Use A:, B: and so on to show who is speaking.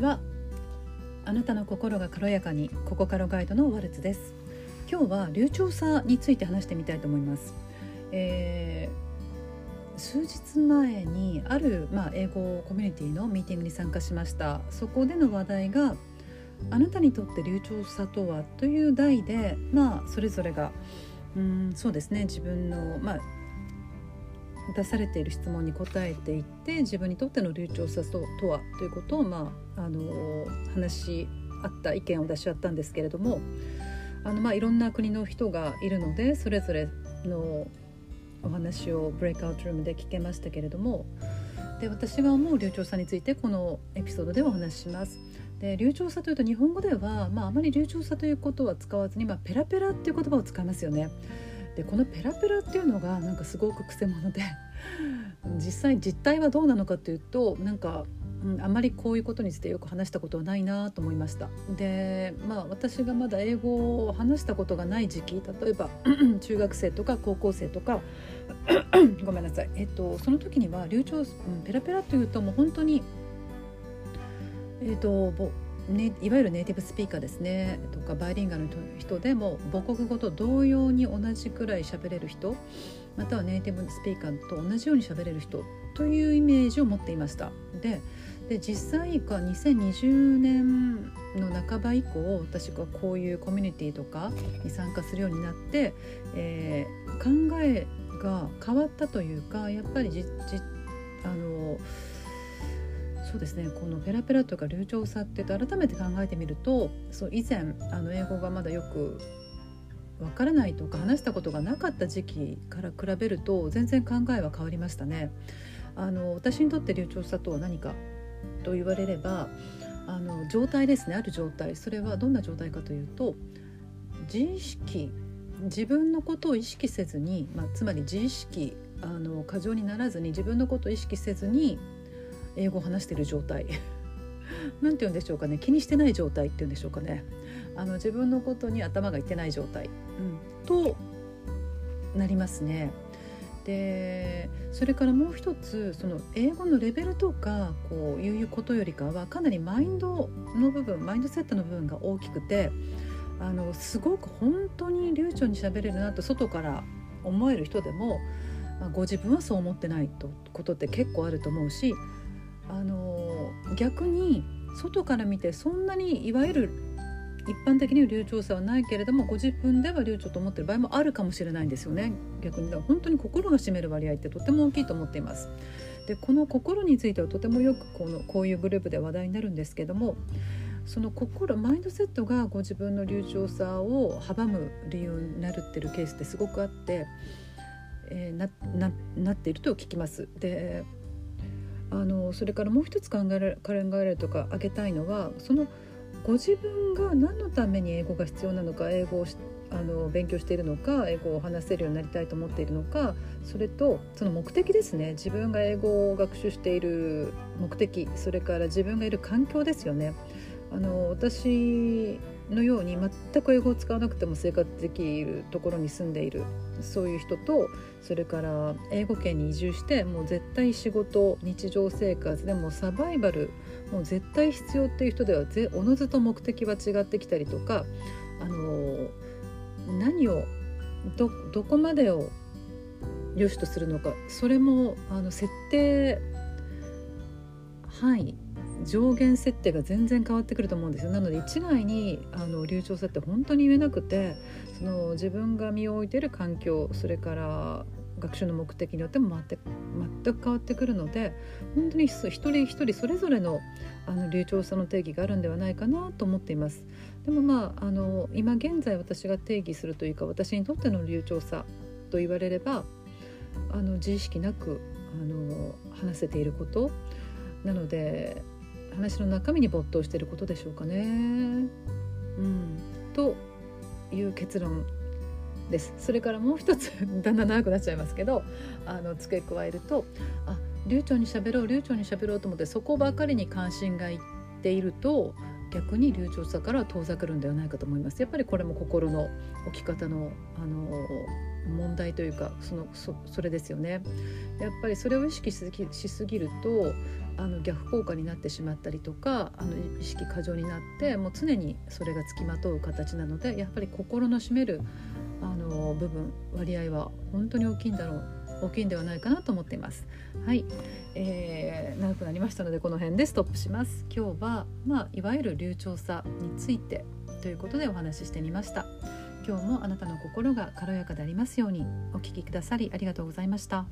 A: ちはあなたの心が軽やかにここからガイドのワルツです。今日は流暢さについて話してみたいと思います、えー、数日前にある、まあ、英語コミュニティのミーティングに参加しました。そこでの話題があなたにとって流暢さとはという題でまあそれぞれがうんそうですね。自分のまあ出されている質問に答えていって自分にとっての流暢さとはということを、まあ、あの話し合った意見を出し合ったんですけれどもあの、まあ、いろんな国の人がいるのでそれぞれのお話をブレイクアウトルームで聞けましたけれどもで私が思う流暢さについてこのエピソードでお話しします。で流暢さというと日本語では、まあ、あまり流暢さということは使わずに、まあ、ペラペラっていう言葉を使いますよね。でこのペラペラっていうのがなんかすごくくせ者で 実際実態はどうなのかというとなんか、うん、あまりこういうことについてよく話したことはないなと思いました。でまあ私がまだ英語を話したことがない時期例えば 中学生とか高校生とか ごめんなさい、えっと、その時には流暢、うん、ペラペラというともう本当にえっとね、いわゆるネイティブスピーカーですね。とかバイリンガルの人でも母国語と同様に同じくらい喋れる人またはネイティブスピーカーと同じように喋れる人というイメージを持っていました。でで実際か2020年の半ば以降私がこういうコミュニティとかに参加するようになって、えー、考えが変わったというかやっぱりじじあのそうですね。このペラペラとか流暢さって改めて考えてみるとそう以前あの英語がまだよくわからないとか話したことがなかった時期から比べると全然考えは変わりましたね。あの私にとって流暢さとは何かと言われればあの状態ですね。ある状態。それはどんな状態かというと自意識自分のことを意識せずに、まあ、つまり自意識あの過剰にならずに自分のことを意識せずに英語を話している状態。何て言うんでしょうかね。気にしてない状態っていうんでしょうかね。あの自分のことに頭がいってない状態、うん、となりますね。でそれからもう一つその英語のレベルとかこういうことよりかはかなりマインドの部分マインドセットの部分が大きくてあのすごく本当に流暢に喋れるなと外から思える人でも、あ、ご自分はそう思ってないとことって結構あると思うしあの逆に外から見てそんなにいわゆる一般的に流暢さはないけれどもご自分では流暢と思ってる場合もあるかもしれないんですよね。逆に本当に心が占める割合ってとても大きいと思っています。でこの心についてはとてもよくこのこういうグループで話題になるんですけどもその心マインドセットがご自分の流暢さを阻む理由になるってるケースってすごくあって、えー、なななっていると聞きます。であのそれからもう一つ考えられ考えられるとか挙げたいのはそのご自分が何のために英語が必要なのか英語をあの勉強しているのか英語を話せるようになりたいと思っているのかそれとその目的ですね自分が英語を学習している目的それから自分がいる環境ですよね。あの私のように全く英語を使わなくても生活できるところに住んでいるそういう人とそれから英語圏に移住してもう絶対仕事日常生活でもサバイバルもう絶対必要っていう人ではぜおのずと目的は違ってきたりとかあの何をどどこまでを良しとするのかそれもあの設定範囲上限設定が全然変わってくると思うんですよなので一概にあの流暢さって本当に言えなくてその自分が身を置いてる環境それから学習の目的によっても全く全く変わってくるので本当に一人一人それぞれのあの流暢さの定義があるんではないかなと思っています。でもまああの今現在私が定義するというか私にとっての流暢さと言われればあの自意識なくあの話せていることなので話の中身に没頭していることでしょうかね。うん、という結論です。それからもう一つ だんだん長くなっちゃいますけどあの付け加えるとあ流暢にしゃべろう流暢にしゃべろうと思ってそこばかりに関心がいっていると逆に流暢さから遠ざかるんではないかと思いますやっぱりこれも心の置き方のあの問題というかそのそそれですよねやっぱりそれを意識しすぎしすぎるとあの逆効果になってしまったりとかあの意識過剰になってもう常にそれがつきまとう形なのでやっぱり心の占めるあの部分割合は本当に大きいんだろう大きいんではないかなと思っています。はい、えー、長くなりましたのでこの辺でストップします。今日はまあいわゆる流暢さについてということでお話ししてみました。今日もあなたの心が軽やかでありますようにお聞きくださりありがとうございました。